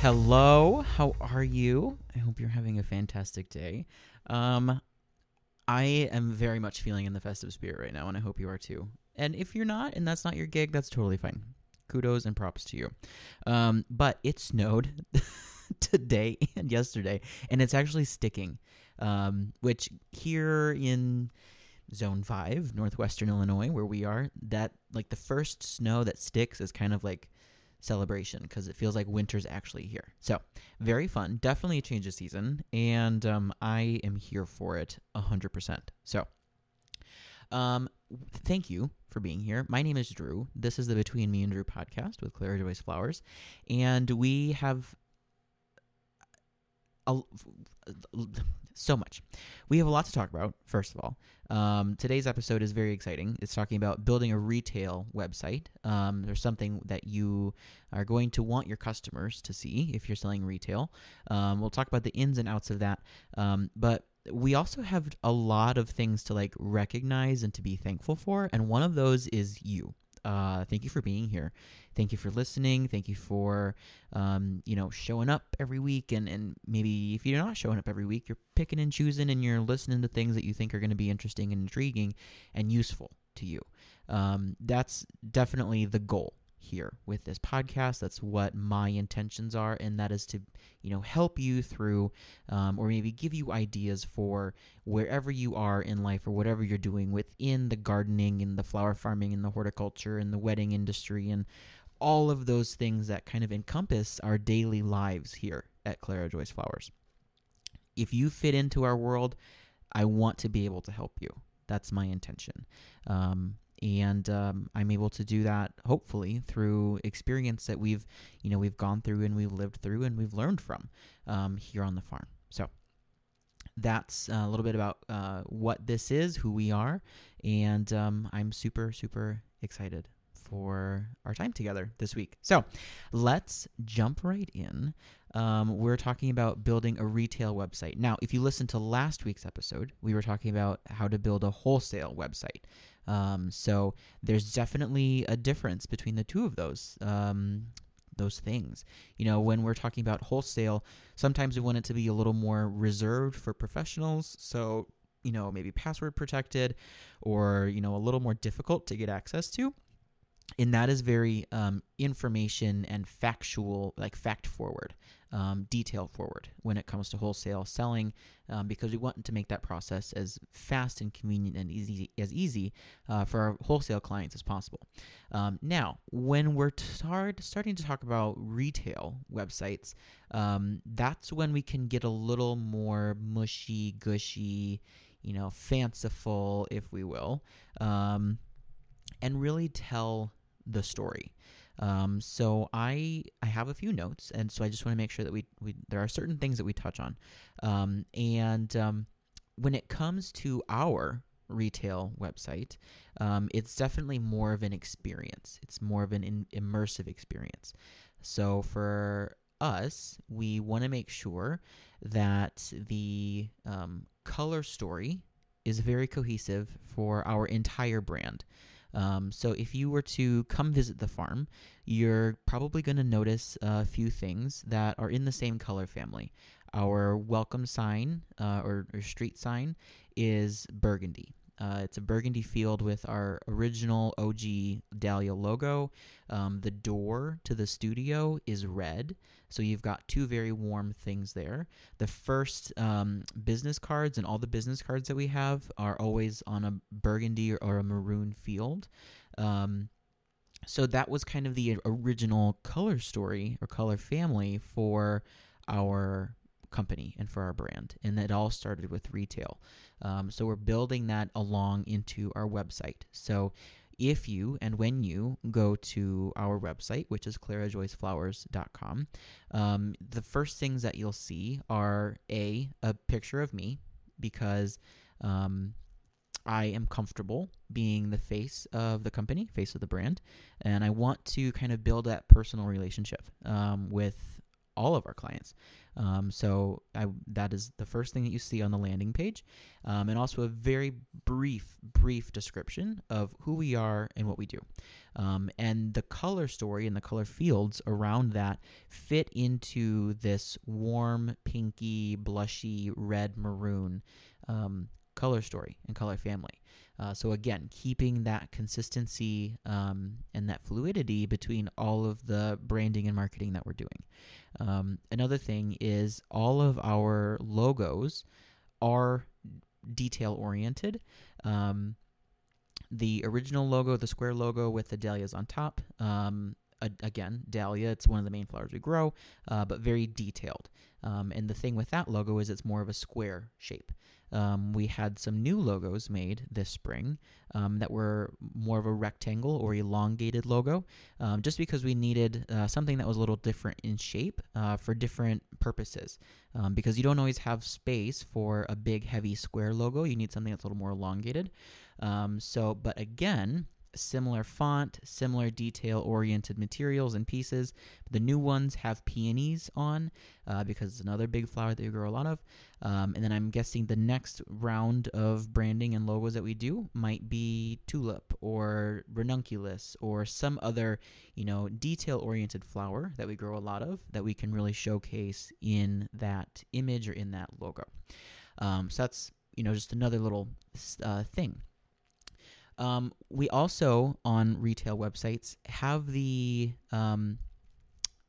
Hello, how are you? I hope you're having a fantastic day. Um, I am very much feeling in the festive spirit right now, and I hope you are too. And if you're not, and that's not your gig, that's totally fine. Kudos and props to you. Um, but it snowed today and yesterday, and it's actually sticking. Um, which here in zone five, northwestern Illinois, where we are, that like the first snow that sticks is kind of like celebration because it feels like winter's actually here. So very fun, definitely a change of season, and um, I am here for it hundred percent. So, um, thank you for being here. My name is Drew. This is the Between Me and Drew podcast with Clara Joyce Flowers, and we have a, so much. We have a lot to talk about, first of all. Um, today's episode is very exciting. It's talking about building a retail website. Um, there's something that you are going to want your customers to see if you're selling retail. Um, we'll talk about the ins and outs of that. Um, but we also have a lot of things to like recognize and to be thankful for. And one of those is you. Uh, thank you for being here. Thank you for listening. Thank you for, um, you know, showing up every week. And, and maybe if you're not showing up every week, you're picking and choosing and you're listening to things that you think are going to be interesting and intriguing and useful to you. Um, that's definitely the goal here with this podcast. That's what my intentions are, and that is to, you know, help you through, um, or maybe give you ideas for wherever you are in life or whatever you're doing within the gardening and the flower farming and the horticulture and the wedding industry and all of those things that kind of encompass our daily lives here at Clara Joyce Flowers. If you fit into our world, I want to be able to help you. That's my intention. Um, and um, I'm able to do that hopefully through experience that we've you know we've gone through and we've lived through and we've learned from um, here on the farm. So that's a little bit about uh, what this is, who we are, and um, I'm super super excited for our time together this week. So let's jump right in. Um, we're talking about building a retail website. Now, if you listen to last week's episode, we were talking about how to build a wholesale website. Um, so there's definitely a difference between the two of those. Um, those things. You know, when we're talking about wholesale, sometimes we want it to be a little more reserved for professionals. So, you know, maybe password protected or, you know, a little more difficult to get access to and that is very um, information and factual, like fact forward, um, detail forward when it comes to wholesale selling, um, because we want to make that process as fast and convenient and easy as easy uh, for our wholesale clients as possible. Um, now, when we're start, starting to talk about retail websites, um, that's when we can get a little more mushy, gushy, you know, fanciful, if we will, um, and really tell the story. Um, so I I have a few notes, and so I just want to make sure that we, we there are certain things that we touch on, um, and um, when it comes to our retail website, um, it's definitely more of an experience. It's more of an in, immersive experience. So for us, we want to make sure that the um, color story is very cohesive for our entire brand. Um, so if you were to come visit the farm, you're probably going to notice a few things that are in the same color family. Our welcome sign uh, or, or street sign is burgundy. Uh, it's a burgundy field with our original OG Dahlia logo. Um, the door to the studio is red, so you've got two very warm things there. The first um, business cards and all the business cards that we have are always on a burgundy or, or a maroon field. Um, so that was kind of the original color story or color family for our company and for our brand. And it all started with retail. Um, so we're building that along into our website. So if you and when you go to our website, which is clarajoyceflowers.com, um, the first things that you'll see are a a picture of me because um, I am comfortable being the face of the company, face of the brand, and I want to kind of build that personal relationship um, with all of our clients. Um, so I, that is the first thing that you see on the landing page, um, and also a very brief, brief description of who we are and what we do. Um, and the color story and the color fields around that fit into this warm, pinky, blushy, red, maroon um, color story and color family. Uh, so again, keeping that consistency um, and that fluidity between all of the branding and marketing that we're doing. Um, another thing is all of our logos are detail oriented. Um, the original logo, the square logo with the dahlias on top. Again, dahlia, it's one of the main flowers we grow, uh, but very detailed. Um, and the thing with that logo is it's more of a square shape. Um, we had some new logos made this spring um, that were more of a rectangle or elongated logo, um, just because we needed uh, something that was a little different in shape uh, for different purposes. Um, because you don't always have space for a big, heavy square logo, you need something that's a little more elongated. Um, so, but again, similar font, similar detail oriented materials and pieces. The new ones have peonies on uh, because it's another big flower that we grow a lot of. Um, and then I'm guessing the next round of branding and logos that we do might be tulip or ranunculus or some other, you know, detail oriented flower that we grow a lot of that we can really showcase in that image or in that logo. Um, so that's, you know, just another little uh, thing um, we also on retail websites have the um,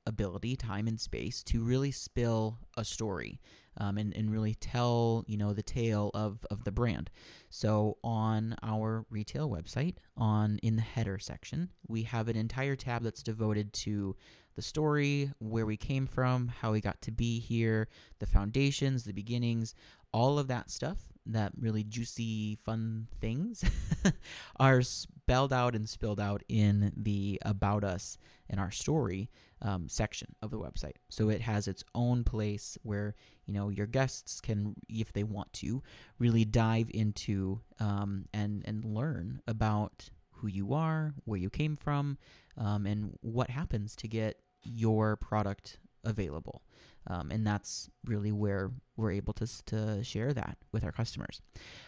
ability, time, and space to really spill a story um, and, and really tell you know the tale of, of the brand. So on our retail website, on in the header section, we have an entire tab that's devoted to the story, where we came from, how we got to be here, the foundations, the beginnings, all of that stuff that really juicy, fun things are spelled out and spilled out in the About Us and Our Story um, section of the website. So it has its own place where you know your guests can, if they want to, really dive into um, and and learn about who you are, where you came from, um, and what happens to get your product available. Um, and that's really where we're able to, to share that with our customers.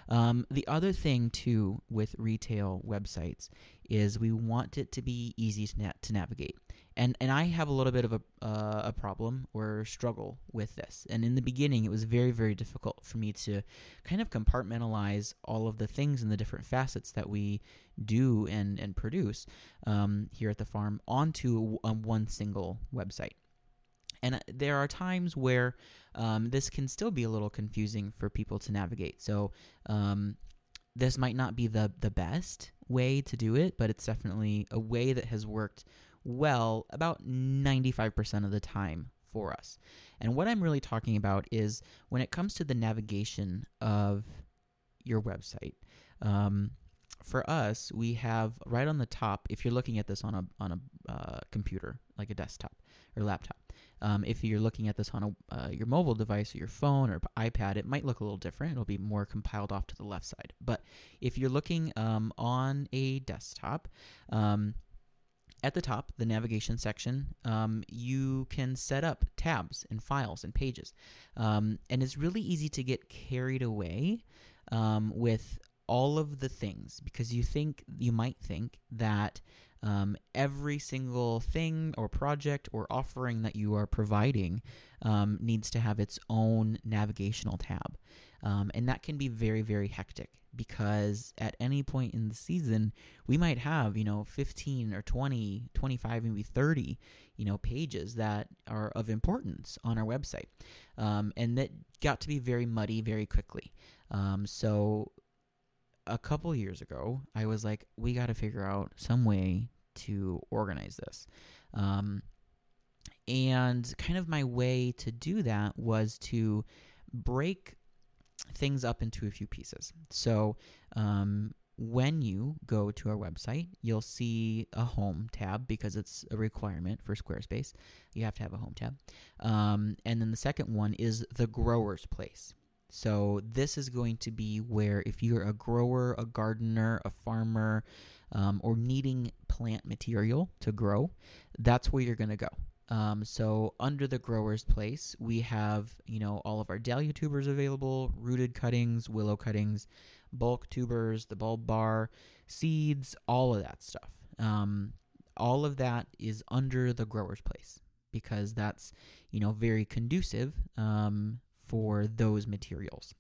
Um, the other thing, too, with retail websites is we want it to be easy to, na- to navigate. And, and I have a little bit of a, uh, a problem or struggle with this. And in the beginning, it was very, very difficult for me to kind of compartmentalize all of the things and the different facets that we do and, and produce um, here at the farm onto a, a one single website. And uh, there are times where um, this can still be a little confusing for people to navigate. So um, this might not be the the best way to do it, but it's definitely a way that has worked well about 95% of the time for us. And what I'm really talking about is when it comes to the navigation of your website. Um, for us, we have right on the top. If you're looking at this on a on a uh, computer, like a desktop or laptop, um, if you're looking at this on a, uh, your mobile device or your phone or iPad, it might look a little different. It'll be more compiled off to the left side. But if you're looking um, on a desktop, um, at the top, the navigation section, um, you can set up tabs and files and pages. Um, and it's really easy to get carried away um, with all of the things because you think, you might think that um, every single thing or project or offering that you are providing um, needs to have its own navigational tab. Um, and that can be very, very hectic because at any point in the season, we might have, you know, 15 or 20, 25, maybe 30, you know, pages that are of importance on our website. Um, and that got to be very muddy very quickly. Um, so a couple years ago, I was like, we got to figure out some way to organize this. Um, and kind of my way to do that was to break things up into a few pieces. So, um, when you go to our website, you'll see a home tab because it's a requirement for Squarespace. You have to have a home tab. Um, and then the second one is the grower's place. So this is going to be where if you're a grower, a gardener, a farmer, um, or needing plant material to grow, that's where you're going to go. Um, so under the growers place, we have you know all of our dahlia tubers available, rooted cuttings, willow cuttings, bulk tubers, the bulb bar, seeds, all of that stuff. Um, all of that is under the growers place because that's you know very conducive um, for those materials.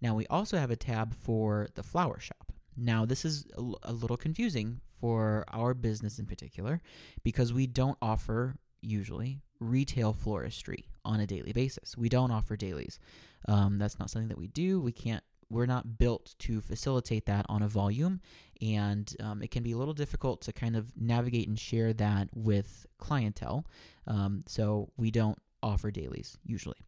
Now we also have a tab for the flower shop. Now this is a, little confusing for our business in particular because we don't offer usually retail floristry on a daily basis. We don't offer dailies. Um, that's not something that we do. We can't. We're not built to facilitate that on a volume, and um, it can be a little difficult to kind of navigate and share that with clientele. Um, so we don't offer dailies usually.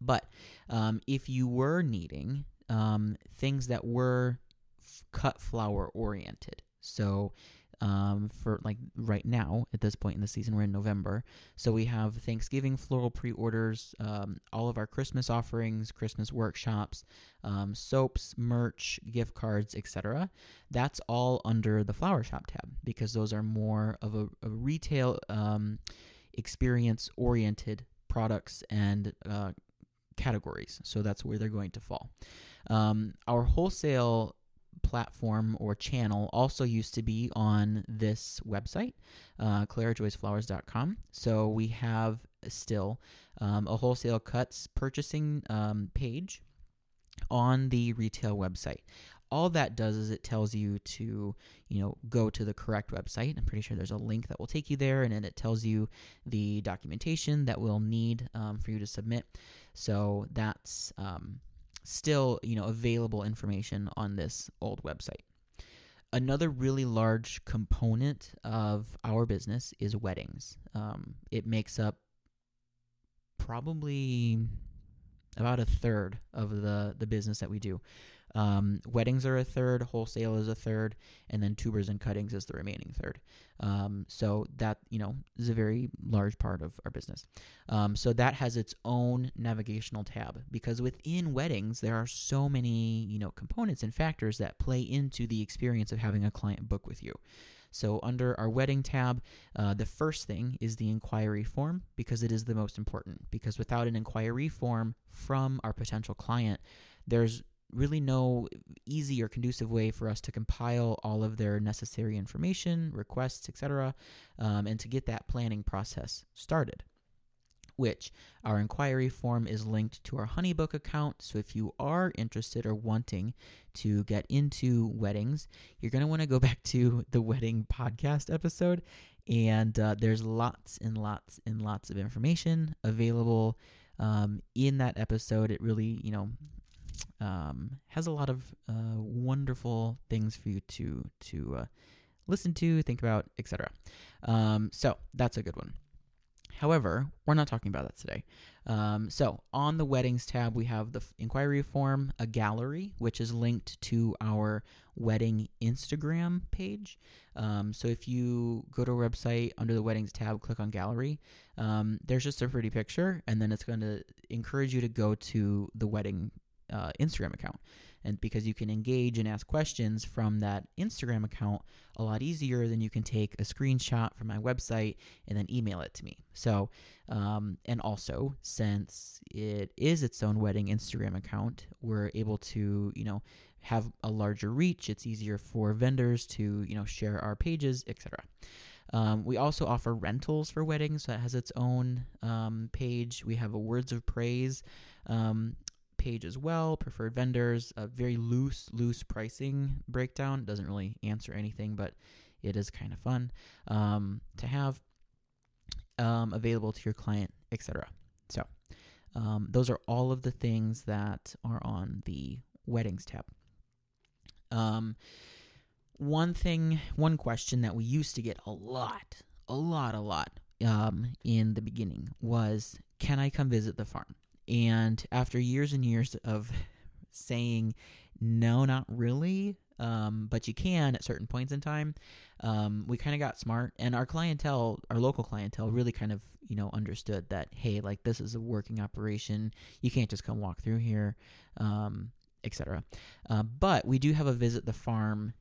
But um, if you were needing um, things that were f- cut flower oriented, so um, for like right now at this point in the season, we're in November. So we have Thanksgiving floral pre orders, um, all of our Christmas offerings, Christmas workshops, um, soaps, merch, gift cards, etc. That's all under the flower shop tab because those are more of a, a retail um, experience oriented products and uh, categories. So that's where they're going to fall. Um, our wholesale platform or channel also used to be on this website, uh, clarajoyceflowers.com. So we have still um, a wholesale cuts purchasing um, page on the retail website. All that does is it tells you to, you know, go to the correct website. I'm pretty sure there's a link that will take you there, and then it tells you the documentation that we'll need um, for you to submit. So that's um, still, you know, available information on this old website. Another really large component of our business is weddings. Um, it makes up probably about a third of the the business that we do. Um, weddings are a third, wholesale is a third, and then tubers and cuttings is the remaining third. Um, so that you know is a very large part of our business. Um, so that has its own navigational tab because within weddings there are so many you know components and factors that play into the experience of having a client book with you. So, under our wedding tab, uh, the first thing is the inquiry form because it is the most important. Because without an inquiry form from our potential client, there's really no easy or conducive way for us to compile all of their necessary information, requests, etc., um, and to get that planning process started which our inquiry form is linked to our Honeybook account. So if you are interested or wanting to get into weddings, you're going to want to go back to the wedding podcast episode. And uh, there's lots and lots and lots of information available um, in that episode. It really, you know, um, has a lot of uh, wonderful things for you to to uh, listen to, think about, etc. Um, so that's a good one. However, we're not talking about that today. Um, so, on the weddings tab, we have the inquiry form, a gallery, which is linked to our wedding Instagram page. Um, so, if you go to our website under the weddings tab, click on gallery, um, there's just a pretty picture, and then it's going to encourage you to go to the wedding uh, Instagram account. And because you can engage and ask questions from that Instagram account a lot easier than you can take a screenshot from my website and then email it to me. So, um, and also since it is its own wedding Instagram account, we're able to, you know, have a larger reach. It's easier for vendors to, you know, share our pages, etc. Um, we also offer rentals for weddings, so that has its own um, page. We have a words of praise um, page as well, preferred vendors, a very loose, loose pricing breakdown. Doesn't really answer anything, but it is kind of fun um, to have um, available to your client, etc. So um, those are all of the things that are on the weddings tab. Um, one thing, one question that we used to get a lot, a lot, a lot um, in the beginning was, "Can I come visit the farm?" And after years and years of saying, no, not really, um, but you can at certain points in time, um, we kind of got smart. And our clientele, our local clientele, really kind of, you know, understood that, hey, like this is a working operation. You can't just come walk through here, um, etc. Uh, but we do have a visit the farm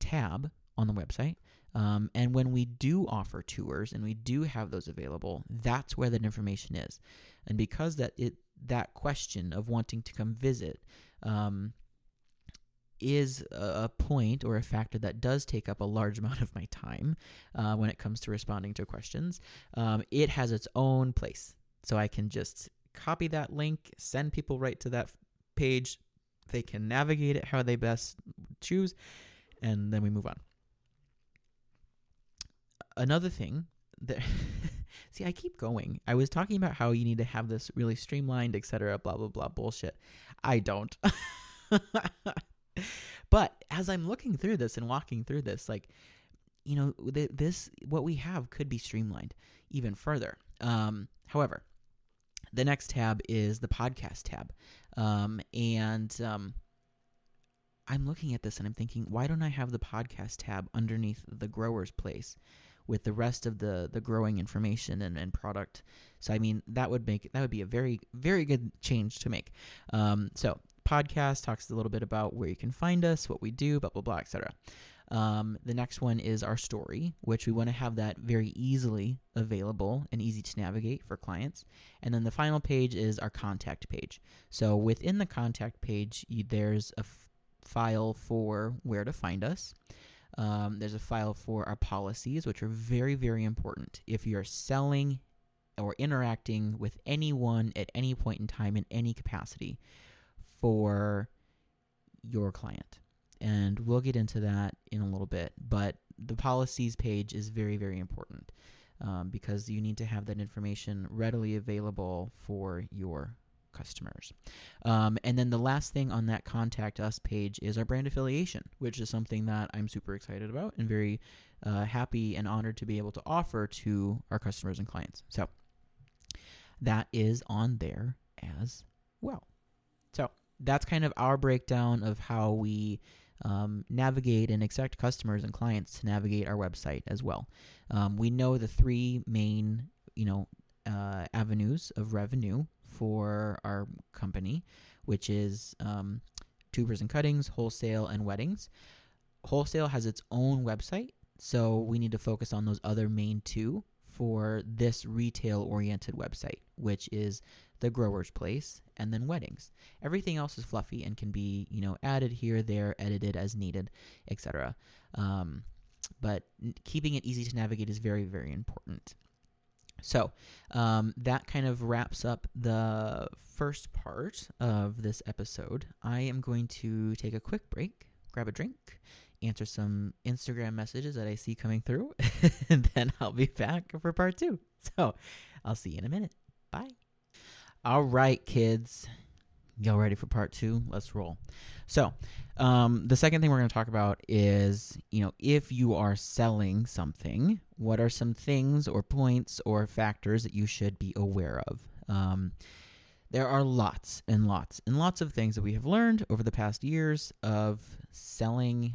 tab on the website. Um, and when we do offer tours and we do have those available, that's where that information is. And because that it that question of wanting to come visit um, is a point or a factor that does take up a large amount of my time uh, when it comes to responding to questions, um, it has its own place. So I can just copy that link, send people right to that page. They can navigate it how they best choose, and then we move on. Another thing that see, I keep going. I was talking about how you need to have this really streamlined, etc. Blah blah blah bullshit. I don't. but as I'm looking through this and walking through this, like, you know, this what we have could be streamlined even further. Um, however, the next tab is the podcast tab, um, and um, I'm looking at this and I'm thinking, why don't I have the podcast tab underneath the growers place? With the rest of the the growing information and, and product. So I mean that would make that would be a very very good change to make. Um, so podcast talks a little bit about where you can find us, what we do, blah blah blah, etc. Um, the next one is our story, which we want to have that very easily available and easy to navigate for clients. And then the final page is our contact page. So within the contact page, you, there's a f- file for where to find us. Um, there's a file for our policies, which are very, very important. If you're selling or interacting with anyone at any point in time in any capacity for your client. And we'll get into that in a little bit. But the policies page is very, very important um, because you need to have that information readily available for your customers. Um, and then the last thing on that contact us page is our brand affiliation, which is something that I'm super excited about and very uh, happy and honored to be able to offer to our customers and clients. So that is on there as well. So that's kind of our breakdown of how we um, navigate and expect customers and clients to navigate our website as well. Um, we know the three main, you know, uh, avenues of revenue for our company, which is um, tubers and cuttings, wholesale, and weddings. Wholesale has its own website, so we need to focus on those other main two for this retail oriented website, which is the grower's place and then weddings. Everything else is fluffy and can be, you know, added here, there, edited as needed, etc. Um, but keeping it easy to navigate is very, very important. So um, that kind of wraps up the first part of this episode. I am going to take a quick break, grab a drink, answer some Instagram messages that I see coming through, and then I'll be back for part two. So I'll see you in a minute. Bye. All right, kids. Y'all ready for part two? Let's roll. So, um, the second thing we're going to talk about is, you know, if you are selling something, what are some things or points or factors that you should be aware of? Um, there are lots and lots and lots of things that we have learned over the past years of selling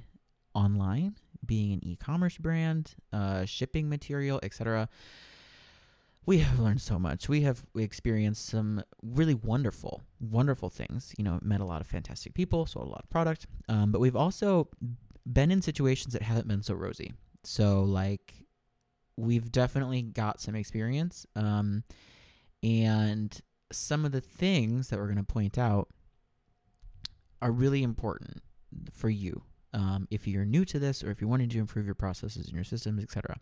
online, being an e-commerce brand, uh, shipping material, etc we have learned so much. We have experienced some really wonderful, wonderful things. You know, met a lot of fantastic people, sold a lot of product. Um, but we've also been in situations that haven't been so rosy. So, like, we've definitely got some experience. Um, and some of the things that we're going to point out are really important for you um, if you're new to this or if you're wanting to improve your processes and your systems, etc.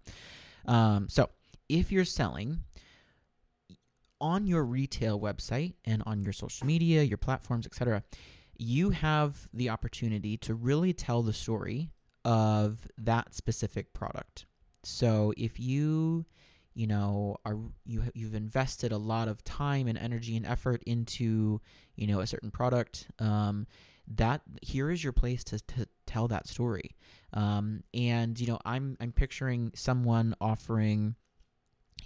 Um, so, if you're selling on your retail website and on your social media, your platforms, etc., you have the opportunity to really tell the story of that specific product. So if you you know are you you've invested a lot of time and energy and effort into you know a certain product um, that here is your place to, to tell that story um, and you know i'm i'm picturing someone offering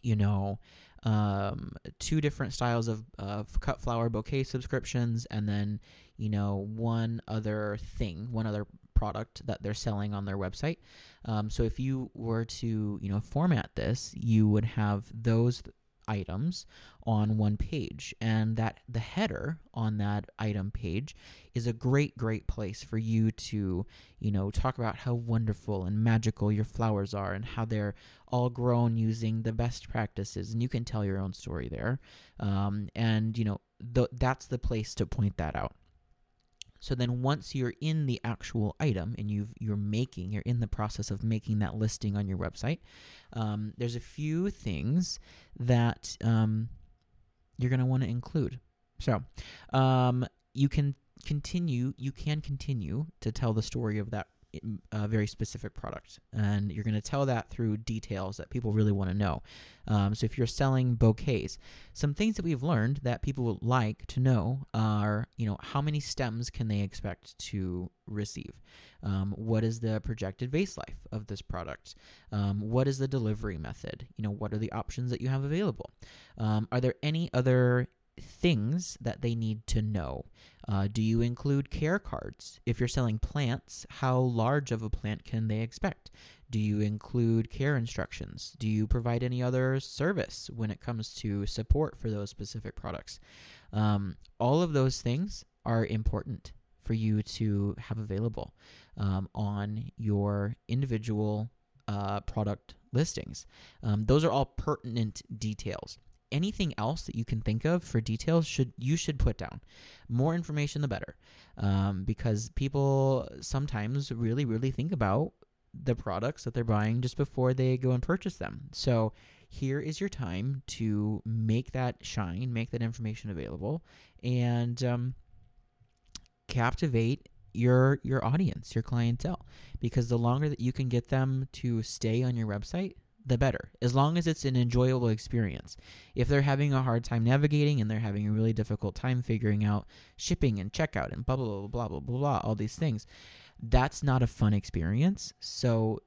you know, um, two different styles of, of cut flower bouquet subscriptions, and then, you know, one other thing, one other product that they're selling on their website. Um, so if you were to, you know, format this, you would have those items on one page. And that the header on that item page is a great great place for you to you know talk about how wonderful and magical your flowers are and how they're all grown using the best practices. And you can tell your own story there. Um, and you know th- that's the place to point that out so then once you're in the actual item and you've you're making you're in the process of making that listing on your website, um, there's a few things that um, you're going to want to include. So um, you can continue you can continue to tell the story of that a very specific product, and you're going to tell that through details that people really want to know. Um, so if you're selling bouquets, some things that we've learned that people would like to know are, you know, how many stems can they expect to receive? Um, what is the projected vase life of this product? Um, what is the delivery method? You know, what are the options that you have available? Um, are there any other things that they need to know. Uh, do you include care cards? If you're selling plants, how large of a plant can they expect? Do you include care instructions? Do you provide any other service when it comes to support for those specific products? Um, all of those things are important for you to have available um, on your individual uh, product listings. Um, those are all pertinent details anything else that you can think of for details should you should put down. More information the better. Um, because people sometimes really really think about the products that they're buying just before they go and purchase them. So here is your time to make that shine make that information available and um, captivate your your audience your clientele. Because the longer that you can get them to stay on your website the better, as long as it's an enjoyable experience. If they're having a hard time navigating and they're having a really difficult time figuring out shipping and checkout and blah, blah, blah, blah, blah, blah, blah all these things, that's not a fun experience. So,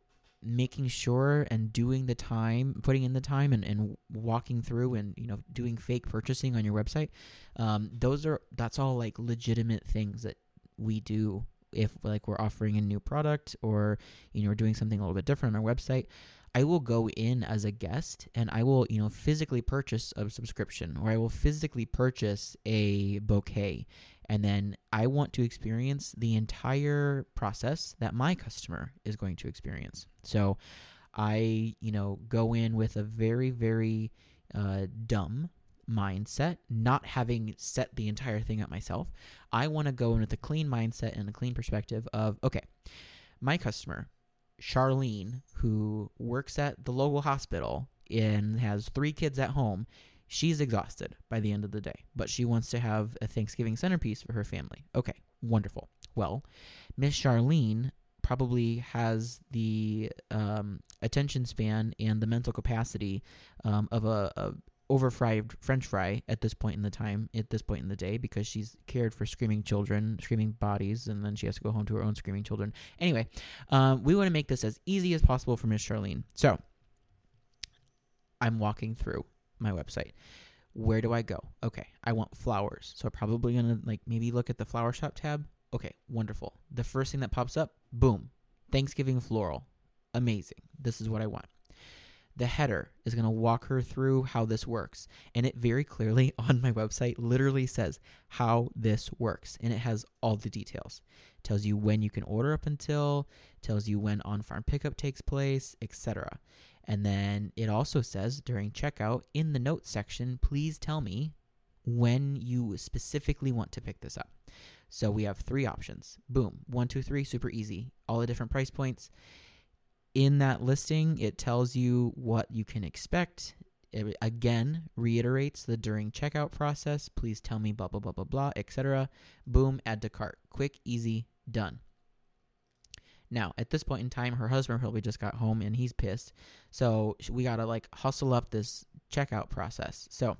making sure and doing the time, putting in the time and, and walking through and, you know, doing fake purchasing on your website, um, those are, that's all like legitimate things that we do if like we're offering a new product or you know we're doing something a little bit different on our website I will go in as a guest and I will, you know, physically purchase a subscription or I will physically purchase a bouquet. And then I want to experience the entire process that my customer is going to experience. So I, you know, go in with a very, very uh, dumb mindset, not having set the entire thing up myself. I want to go in with a clean mindset and a clean perspective of, okay, my customer Charlene, who works at the local hospital and has three kids at home, she's exhausted by the end of the day, but she wants to have a Thanksgiving centerpiece for her family. Okay, wonderful. Well, Miss Charlene probably has the um, attention span and the mental capacity um, of a, a, overfried french fry at this point in the time at this point in the day because she's cared for screaming children screaming bodies and then she has to go home to her own screaming children. Anyway um, we want to make this as easy as possible for miss charlene. So i'm walking through my website. Where do i go? Okay i want flowers. So I'm probably gonna like maybe look at the flower shop tab. Okay wonderful. The first thing that pops up boom thanksgiving floral. Amazing. This is what i want the header is going to walk her through how this works. And it very clearly on my website literally says how this works. And it has all the details. It tells you when you can order up until, tells you when on farm pickup takes place, etc. And then it also says during checkout in the notes section, please tell me when you specifically want to pick this up. So we have three options. Boom. One, two, three, super easy. All the different price points in that listing, it tells you what you can expect. It again reiterates the during checkout process. Please tell me blah blah blah blah blah, etc. Boom, add to cart. Quick, easy, done. Now, at this point in time, her husband probably just got home and he's pissed. So we gotta like hustle up this checkout process. So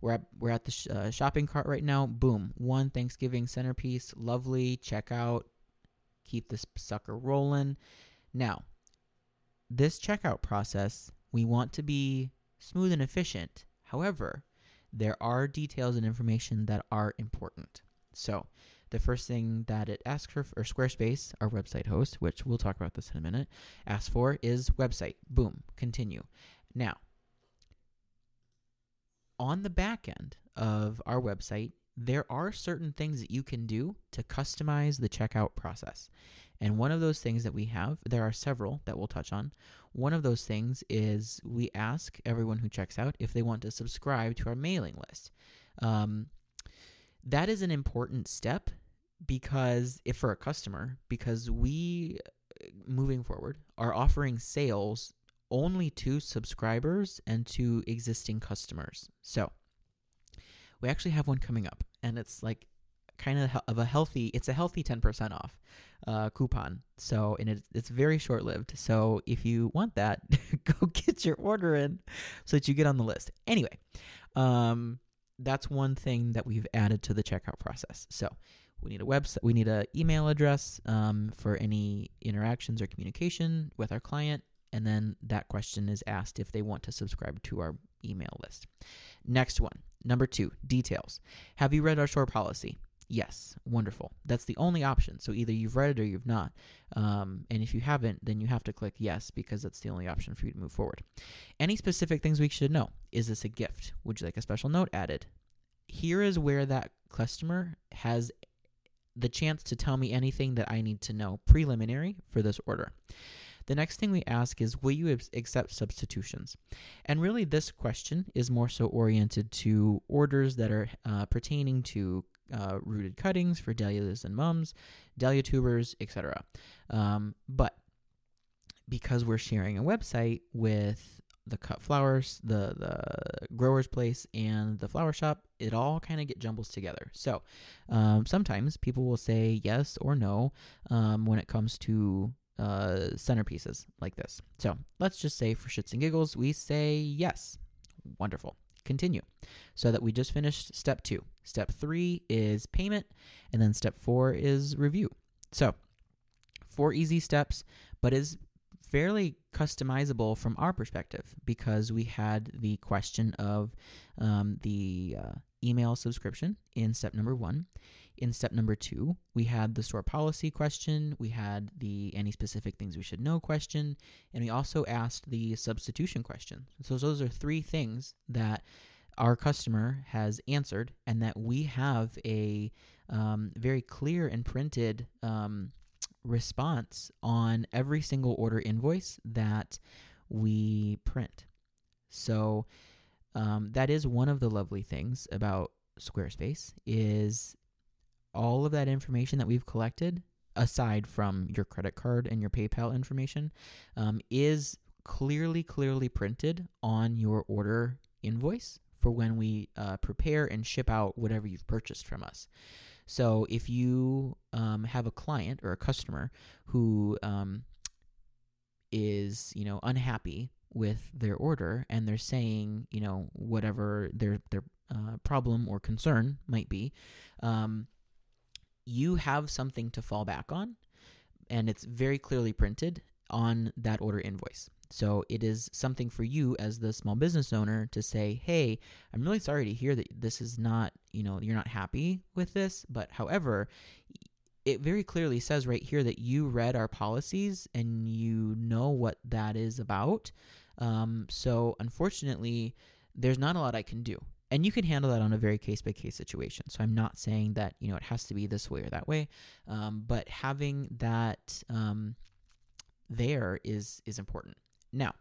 we're at we're at the sh- uh, shopping cart right now. Boom, one Thanksgiving centerpiece, lovely checkout. Keep this sucker rolling. Now, this checkout process, we want to be smooth and efficient. However, there are details and information that are important. So, the first thing that it asks for, or Squarespace, our website host, which we'll talk about this in a minute, asks for is website. Boom, continue. Now, on the back end of our website, there are certain things that you can do to customize the checkout process. And one of those things that we have, there are several that we'll touch on. One of those things is we ask everyone who checks out if they want to subscribe to our mailing list. Um, that is an important step because if for a customer, because we moving forward are offering sales only to subscribers and to existing customers. So we actually have one coming up, and it's like kind of of a healthy. It's a healthy ten percent off uh, coupon. So and it, it's very short lived. So if you want that, go get your order in so that you get on the list. Anyway, um, that's one thing that we've added to the checkout process. So we need a website. We need an email address um, for any interactions or communication with our client, and then that question is asked if they want to subscribe to our email list. Next one, number two, details. Have you read our store policy? Yes, wonderful. That's the only option. So either you've read it or you've not. Um, and if you haven't, then you have to click yes because that's the only option for you to move forward. Any specific things we should know? Is this a gift? Would you like a special note added? Here is where that customer has the chance to tell me anything that I need to know preliminary for this order. The next thing we ask is, will you accept substitutions? And really, this question is more so oriented to orders that are uh, pertaining to uh, rooted cuttings for dahlias and mums, dahlia tubers, etc. Um, but because we're sharing a website with the cut flowers, the the grower's place, and the flower shop, it all kind of get jumbles together. So um, sometimes people will say yes or no um, when it comes to uh, centerpieces like this. So let's just say for shits and giggles, we say yes. Wonderful. Continue. So that we just finished step two. Step three is payment, and then step four is review. So four easy steps, but is fairly customizable from our perspective because we had the question of um, the uh, email subscription in step number one. In step number two, we had the store policy question, we had the any specific things we should know question, and we also asked the substitution question. So those are three things that our customer has answered and that we have a um, very clear and printed um, response on every single order invoice that we print. So um, that is one of the lovely things about Squarespace is all of that information that we've collected, aside from your credit card and your PayPal information, um, is clearly, clearly printed on your order invoice for when we uh, prepare and ship out whatever you've purchased from us. So if you um, have a client or a customer who um, is, you know, unhappy with their order and they're saying, you know, whatever their their uh, problem or concern might be, um, you have something to fall back on, and it's very clearly printed on that order invoice. So it is something for you as the small business owner to say, "Hey, I'm really sorry to hear that this is not, you know, you're not happy with this, but however, it very clearly says right here that you read our policies and you know what that is about. Um, so unfortunately, there's not a lot I can do and you can handle that on a very case by case situation. So I'm not saying that you know it has to be this way or that way, um, but having that um, there is is important. Now,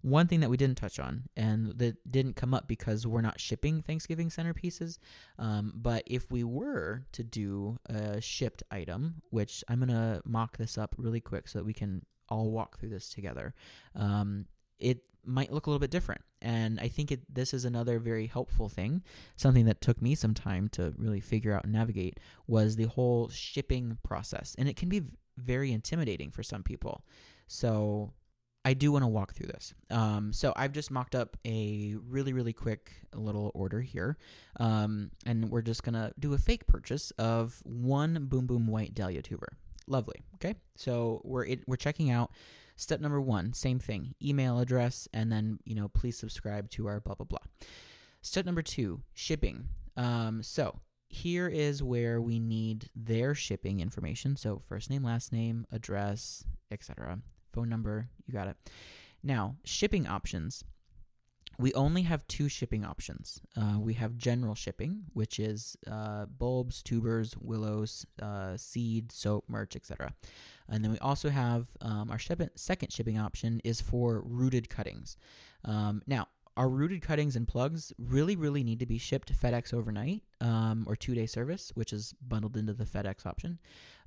one thing that we didn't touch on and that didn't come up because we're not shipping Thanksgiving centerpieces, um, but if we were to do a shipped item, which I'm gonna mock this up really quick so that we can all walk through this together. Um, it might look a little bit different. And I think it, this is another very helpful thing. Something that took me some time to really figure out and navigate was the whole shipping process. And it can be very intimidating for some people. So I do want to walk through this. Um, so I've just mocked up a really, really quick little order here. Um, and we're just going to do a fake purchase of one Boom Boom White Dahlia tuber. Lovely. Okay. So we're, it, we're checking out Step number one, same thing, email address, and then, you know, please subscribe to our blah, blah, blah. Step number two, shipping. Um, so here is where we need their shipping information. So first name, last name, address, etc. Phone number, you got it. Now, shipping options. We only have two shipping options. Uh, we have general shipping, which is uh, bulbs, tubers, willows, uh, seed, soap, merch, etc. And then we also have um, our second shipping option is for rooted cuttings. Um, now, our rooted cuttings and plugs really, really need to be shipped FedEx overnight um, or two day service, which is bundled into the FedEx option,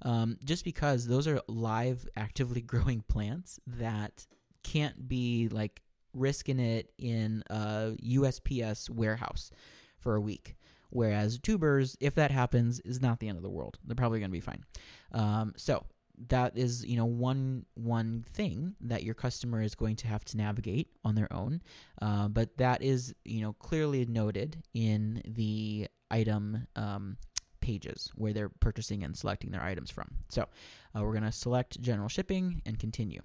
um, just because those are live, actively growing plants that can't be like risking it in a USPS warehouse for a week. Whereas tubers, if that happens, is not the end of the world. They're probably going to be fine. Um, so that is you know one one thing that your customer is going to have to navigate on their own uh, but that is you know clearly noted in the item um, pages where they're purchasing and selecting their items from so uh, we're going to select general shipping and continue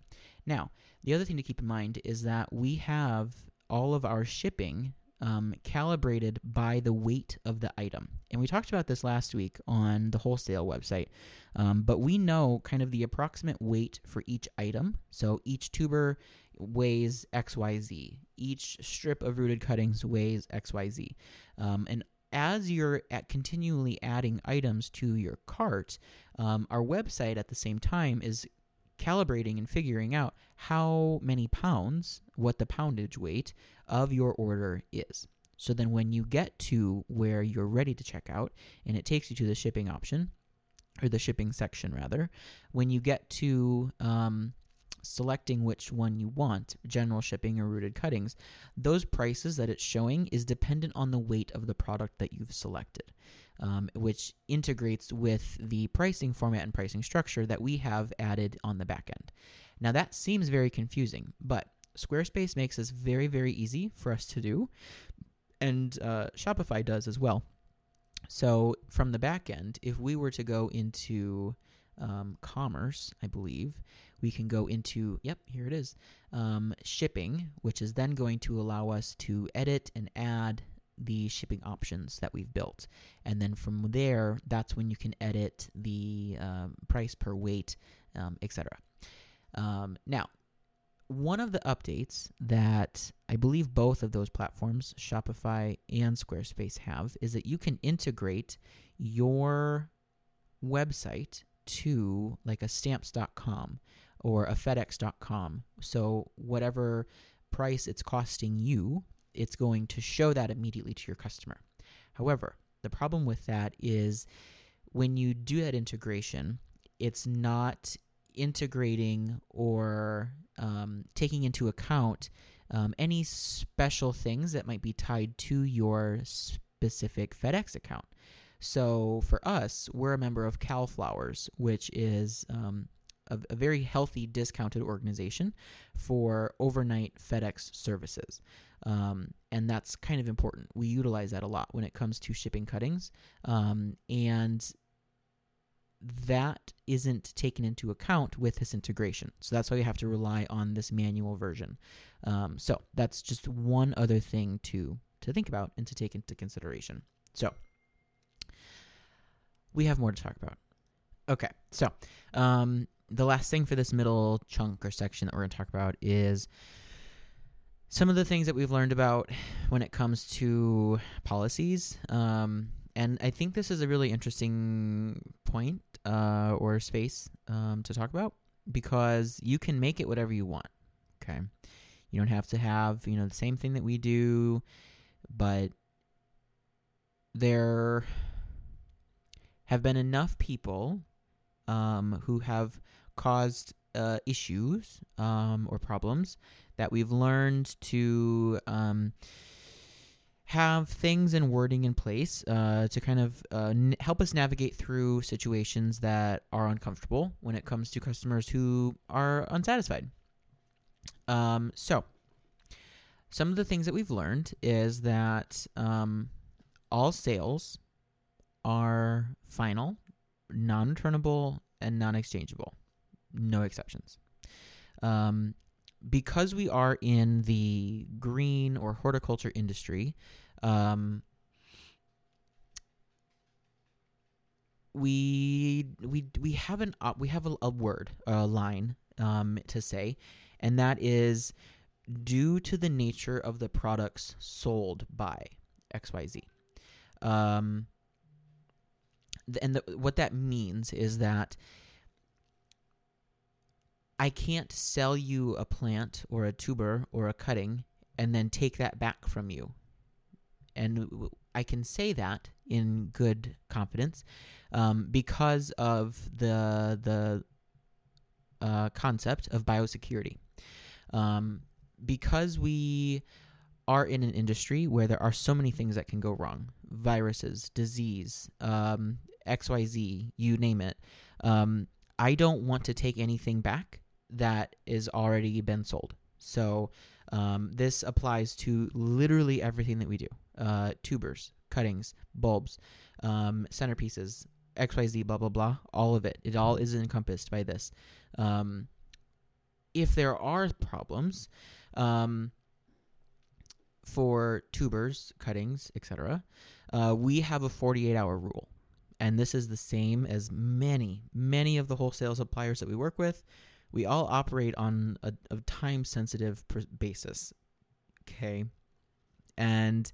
now the other thing to keep in mind is that we have all of our shipping um, calibrated by the weight of the item. And we talked about this last week on the wholesale website. Um, but we know kind of the approximate weight for each item. So each tuber weighs XYZ, each strip of rooted cuttings weighs XYZ. Um, and as you're continually adding items to your cart, um, our website at the same time is calibrating and figuring out how many pounds, what the poundage weight of your order is. So then when you get to where you're ready to check out and it takes you to the shipping option, or the shipping section rather, when you get to um, selecting which one you want, general shipping or rooted cuttings, those prices that it's showing is dependent on the weight of the product that you've selected um, which integrates with the pricing format and pricing structure that we have added on the back end. Now, that seems very confusing, but Squarespace makes this very, very easy for us to do, and uh, Shopify does as well. So, from the back end, if we were to go into um, commerce, I believe, we can go into, yep, here it is, um, shipping, which is then going to allow us to edit and add the shipping options that we've built. And then from there, that's when you can edit the um, price per weight, um, etc. Um, now, one of the updates that I believe both of those platforms, Shopify and Squarespace, have is that you can integrate your website to like a stamps.com or a fedex.com. So, whatever price it's costing you it's going to show that immediately to your customer. However, the problem with that is when you do that integration, it's not integrating or um, taking into account um, any special things that might be tied to your specific FedEx account. So for us, we're a member of CalFlowers, which is um, a, a, very healthy discounted organization for overnight FedEx services. Um, and that's kind of important. We utilize that a lot when it comes to shipping cuttings. Um, and that isn't taken into account with this integration. So that's why you have to rely on this manual version. Um, so that's just one other thing to to think about and to take into consideration. So we have more to talk about. Okay, so um, the last thing for this middle chunk or section that we're going to talk about is some of the things that we've learned about when it comes to policies. Um, and I think this is a really interesting point uh, or space um, to talk about because you can make it whatever you want. Okay, you don't have to have you know the same thing that we do, but there have been enough people um, who have caused uh, issues um, or problems that we've learned to um, have things and wording in place uh, to kind of uh, n- help us navigate through situations that are uncomfortable when it comes to customers who are unsatisfied. Um, so, some of the things that we've learned is that um, all sales are final, non returnable, and non exchangeable. No exceptions. Um, because we are in the green or horticulture industry, um, we we we have an uh, we have a, a word a line um, to say, and that is due to the nature of the products sold by XYZ. Um, and the, what that means is that I can't sell you a plant or a tuber or a cutting and then take that back from you. And I can say that in good confidence um, because of the the uh, concept of biosecurity. Um, because we are in an industry where there are so many things that can go wrong viruses, disease, um, XYZ, you name it. Um, I don't want to take anything back that is already been sold. So um, this applies to literally everything that we do uh, tubers, cuttings, bulbs, um, centerpieces, XYZ, blah, blah, blah. All of it. It all is encompassed by this. Um, if there are problems um, for tubers, cuttings, etc., uh, we have a 48 hour rule. And this is the same as many, many of the wholesale suppliers that we work with. We all operate on a, a time sensitive basis. Okay. And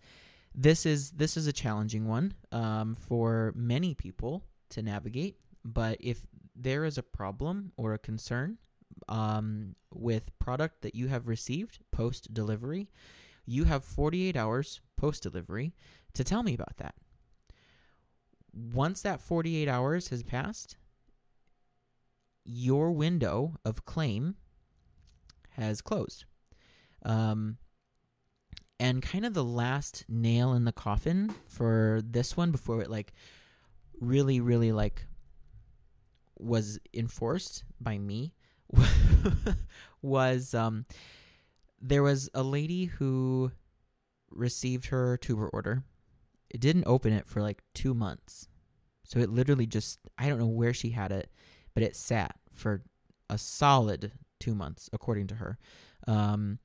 this is this is a challenging one um, for many people to navigate. But if there is a problem or a concern um, with product that you have received post delivery, you have 48 hours post delivery to tell me about that. Once that 48 hours has passed, your window of claim has closed. Um, and kind of the last nail in the coffin for this one before it like really really like was enforced by me was um there was a lady who received her tuber order. It didn't open it for like 2 months. So it literally just I don't know where she had it, but it sat for a solid 2 months according to her. Um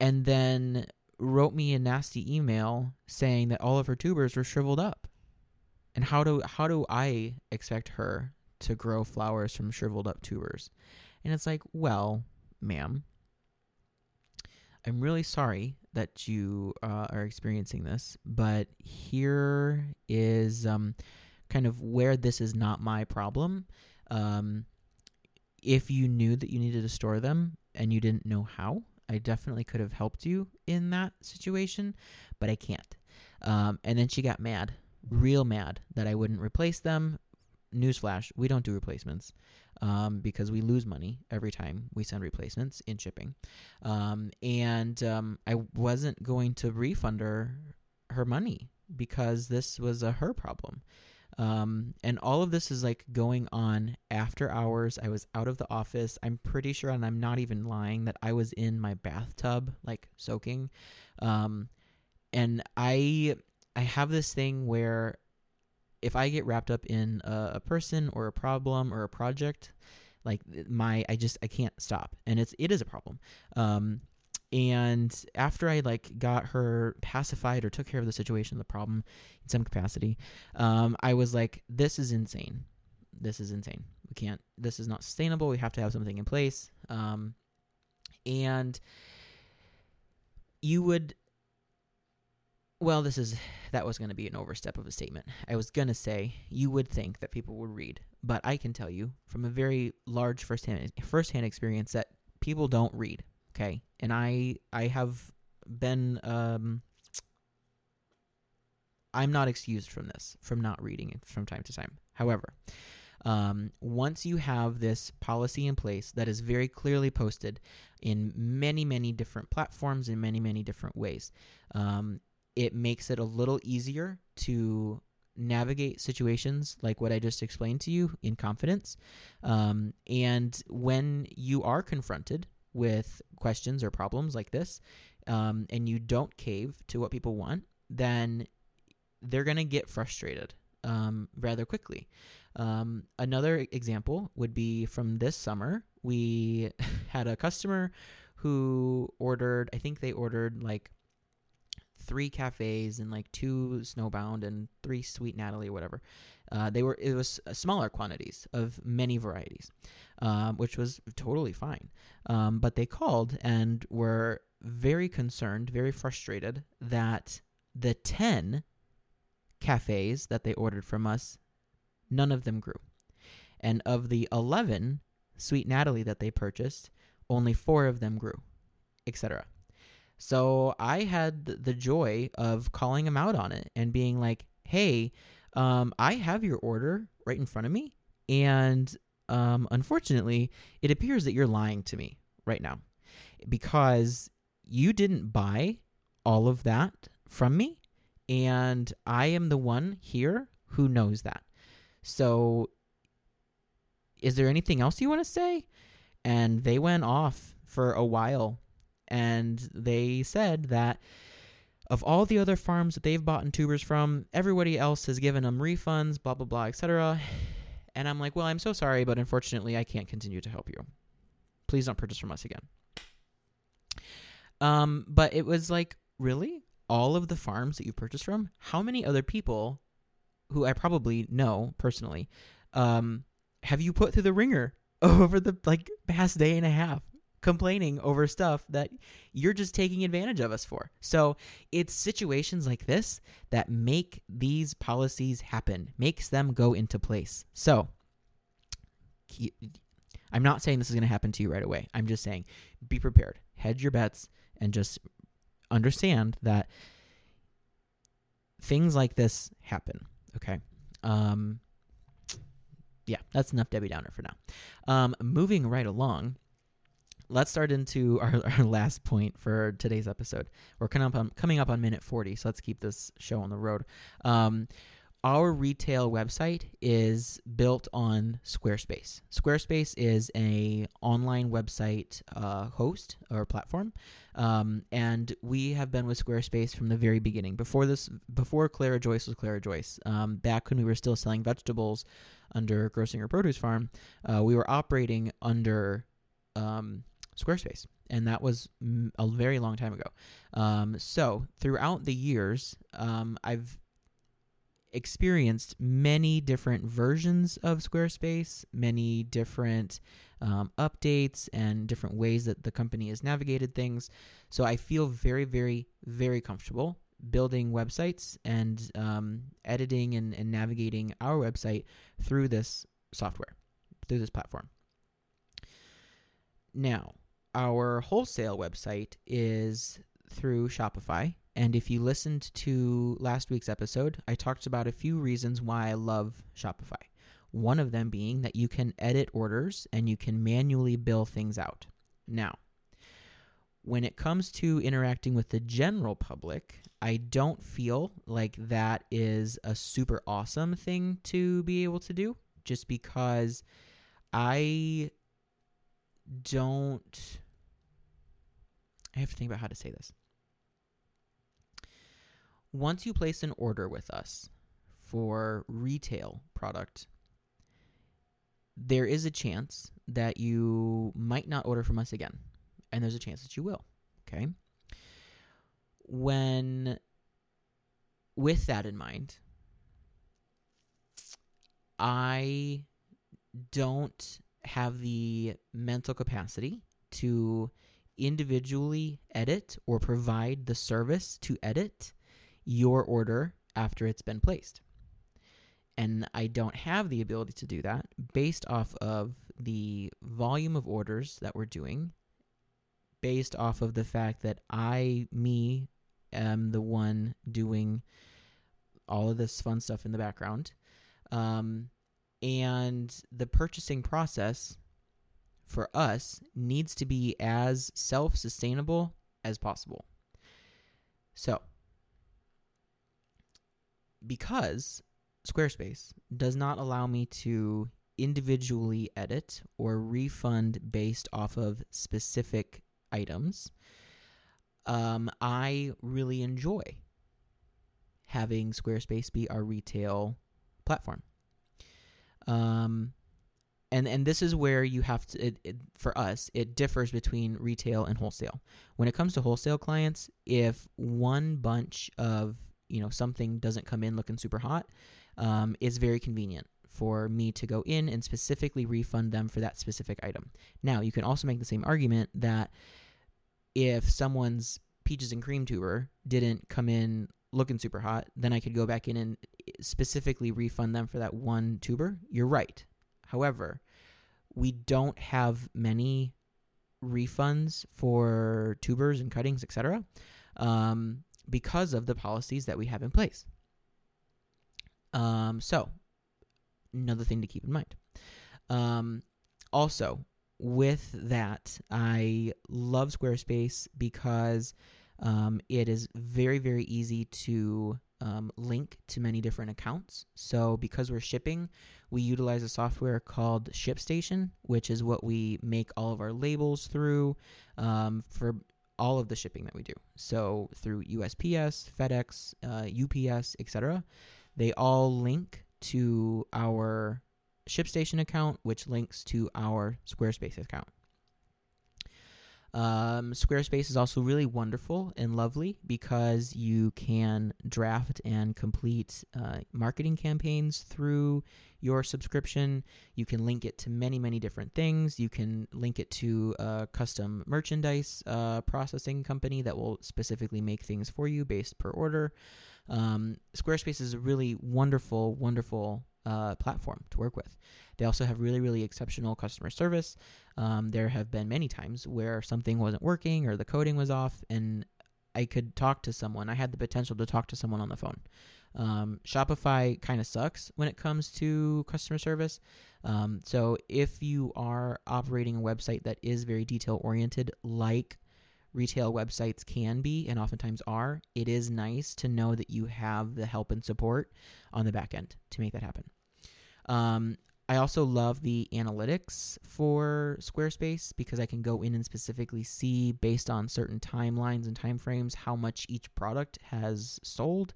and then wrote me a nasty email saying that all of her tubers were shriveled up. And how do how do I expect her to grow flowers from shriveled up tubers? And it's like, well, ma'am, I'm really sorry that you uh, are experiencing this, but here is um, kind of where this is not my problem. Um, if you knew that you needed to store them and you didn't know how, I definitely could have helped you in that situation, but I can't. Um, and then she got mad, real mad, that I wouldn't replace them. Newsflash: We don't do replacements um, because we lose money every time we send replacements in shipping. Um, and um, I wasn't going to refund her her money because this was a her problem. Um, and all of this is like going on after hours. I was out of the office. I'm pretty sure, and I'm not even lying, that I was in my bathtub, like soaking. Um, and I, I have this thing where if I get wrapped up in a, a person or a problem or a project, like my, I just I can't stop, and it's it is a problem. Um, and after I like got her pacified or took care of the situation, the problem in some capacity, um, I was like, "This is insane. This is insane. We can't. This is not sustainable. We have to have something in place." Um, and you would well, this is that was going to be an overstep of a statement. I was going to say you would think that people would read, but I can tell you from a very large firsthand firsthand experience that people don't read. Okay, and I I have been um I'm not excused from this from not reading from time to time. However, um, once you have this policy in place that is very clearly posted in many many different platforms in many many different ways, um, it makes it a little easier to navigate situations like what I just explained to you in confidence. Um, and when you are confronted with questions or problems like this, um, and you don't cave to what people want, then they're going to get frustrated um, rather quickly. Um, another example would be from this summer. We had a customer who ordered, I think they ordered like three cafes and like two snowbound and three sweet Natalie or whatever. Uh, they were it was smaller quantities of many varieties, um, which was totally fine. Um, but they called and were very concerned, very frustrated that the ten cafes that they ordered from us, none of them grew, and of the eleven Sweet Natalie that they purchased, only four of them grew, etc. So I had the joy of calling him out on it and being like, "Hey, um, I have your order right in front of me, and um, unfortunately, it appears that you're lying to me right now because you didn't buy all of that from me, and I am the one here who knows that. So, is there anything else you want to say?" And they went off for a while and they said that of all the other farms that they've bought tubers from, everybody else has given them refunds, blah blah blah, etc. And I'm like, well, I'm so sorry, but unfortunately, I can't continue to help you. Please don't purchase from us again. Um, but it was like, really, all of the farms that you purchased from, how many other people, who I probably know personally, um, have you put through the ringer over the like past day and a half? Complaining over stuff that you're just taking advantage of us for. So it's situations like this that make these policies happen, makes them go into place. So I'm not saying this is going to happen to you right away. I'm just saying be prepared, hedge your bets, and just understand that things like this happen. Okay. Um, yeah, that's enough Debbie Downer for now. Um, moving right along, let's start into our, our last point for today's episode. We're coming up on, coming up on minute 40, so let's keep this show on the road. Um, our retail website is built on Squarespace. Squarespace is a online website uh, host or platform, um, and we have been with Squarespace from the very beginning. Before this, before Clara Joyce was Clara Joyce, um, back when we were still selling vegetables under Grosinger Produce Farm, uh, we were operating under um, Squarespace, and that was a very long time ago. Um, so throughout the years, um, I've experienced many different versions of Squarespace, many different um, updates, and different ways that the company has navigated things. So I feel very, very, very comfortable building websites and um, editing and, and navigating our website through this software, through this platform. Now, our wholesale website is through Shopify. And if you listened to last week's episode, I talked about a few reasons why I love Shopify. One of them being that you can edit orders and you can manually bill things out. Now, when it comes to interacting with the general public, I don't feel like that is a super awesome thing to be able to do just because I don't. I have to think about how to say this. Once you place an order with us for retail product, there is a chance that you might not order from us again. And there's a chance that you will. Okay. When, with that in mind, I don't have the mental capacity to individually edit or provide the service to edit your order after it's been placed. And I don't have the ability to do that based off of the volume of orders that we're doing, based off of the fact that I, me, am the one doing all of this fun stuff in the background. Um, and the purchasing process for us needs to be as self sustainable as possible. So, because Squarespace does not allow me to individually edit or refund based off of specific items, um, I really enjoy having Squarespace be our retail platform. Um, and and this is where you have to it, it, for us it differs between retail and wholesale. When it comes to wholesale clients, if one bunch of you know something doesn't come in looking super hot, um, is very convenient for me to go in and specifically refund them for that specific item. Now, you can also make the same argument that if someone's peaches and cream tuber didn't come in looking super hot, then I could go back in and specifically refund them for that one tuber. You're right. However, we don't have many refunds for tubers and cuttings, etc., um, because of the policies that we have in place. Um, so, another thing to keep in mind. Um, also, with that, I love Squarespace because um, it is very, very easy to um, link to many different accounts. So, because we're shipping, we utilize a software called ShipStation, which is what we make all of our labels through um, for all of the shipping that we do. So, through USPS, FedEx, uh, UPS, etc., they all link to our ShipStation account, which links to our Squarespace account. Um, Squarespace is also really wonderful and lovely because you can draft and complete uh, marketing campaigns through your subscription. You can link it to many, many different things. You can link it to a custom merchandise uh, processing company that will specifically make things for you based per order. Um, Squarespace is a really wonderful, wonderful uh, platform to work with. They also have really, really exceptional customer service. Um, there have been many times where something wasn't working or the coding was off, and I could talk to someone. I had the potential to talk to someone on the phone. Um, Shopify kind of sucks when it comes to customer service. Um, so if you are operating a website that is very detail oriented, like retail websites can be and oftentimes are, it is nice to know that you have the help and support on the back end to make that happen. Um, I also love the analytics for Squarespace because I can go in and specifically see based on certain timelines and timeframes how much each product has sold.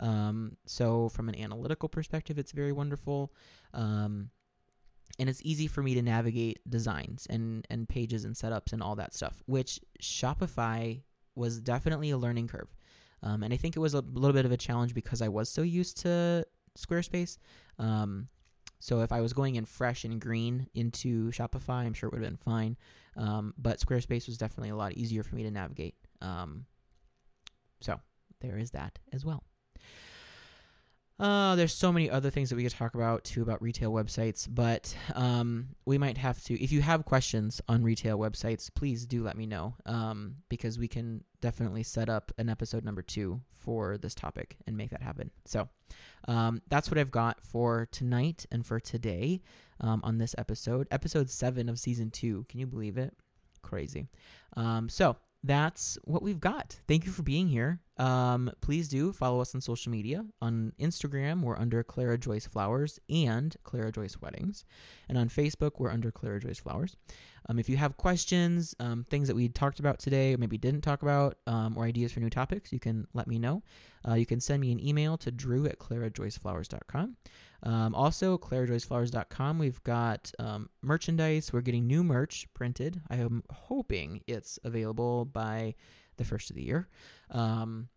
Um, so from an analytical perspective, it's very wonderful. Um, and it's easy for me to navigate designs and, and pages and setups and all that stuff, which Shopify was definitely a learning curve. Um, and I think it was a little bit of a challenge because I was so used to Squarespace. Um, so if I was going in fresh and green into Shopify, I'm sure it would have been fine. Um, but Squarespace was definitely a lot easier for me to navigate. Um, so there is that as well. Uh, there's so many other things that we could talk about too about retail websites, but um, we might have to. If you have questions on retail websites, please do let me know um, because we can definitely set up an episode number two for this topic and make that happen. So um, that's what I've got for tonight and for today um, on this episode, episode seven of season two. Can you believe it? Crazy. Um, so that's what we've got. Thank you for being here. Um, please do follow us on social media. On Instagram, we're under Clara Joyce Flowers and Clara Joyce Weddings. And on Facebook, we're under Clara Joyce Flowers. Um, if you have questions, um, things that we talked about today, or maybe didn't talk about, um, or ideas for new topics, you can let me know. Uh, you can send me an email to drew at clarajoyceflowers.com. Um, also, clarajoyceflowers.com, we've got um, merchandise. We're getting new merch printed. I am hoping it's available by the first of the year. Um,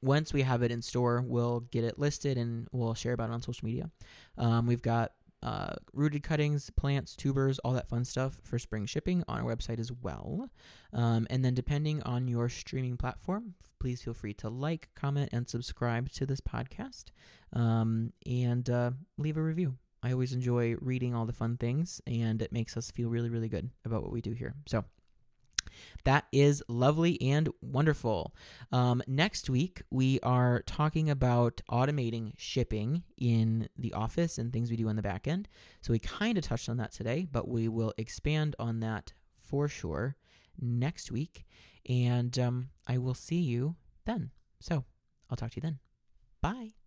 once we have it in store, we'll get it listed and we'll share about it on social media. Um, we've got uh, rooted cuttings, plants, tubers, all that fun stuff for spring shipping on our website as well. Um, and then, depending on your streaming platform, please feel free to like, comment, and subscribe to this podcast um, and uh, leave a review. I always enjoy reading all the fun things, and it makes us feel really, really good about what we do here. So, that is lovely and wonderful. Um, next week, we are talking about automating shipping in the office and things we do on the back end. So we kind of touched on that today, but we will expand on that for sure next week. And um, I will see you then. So I'll talk to you then. Bye.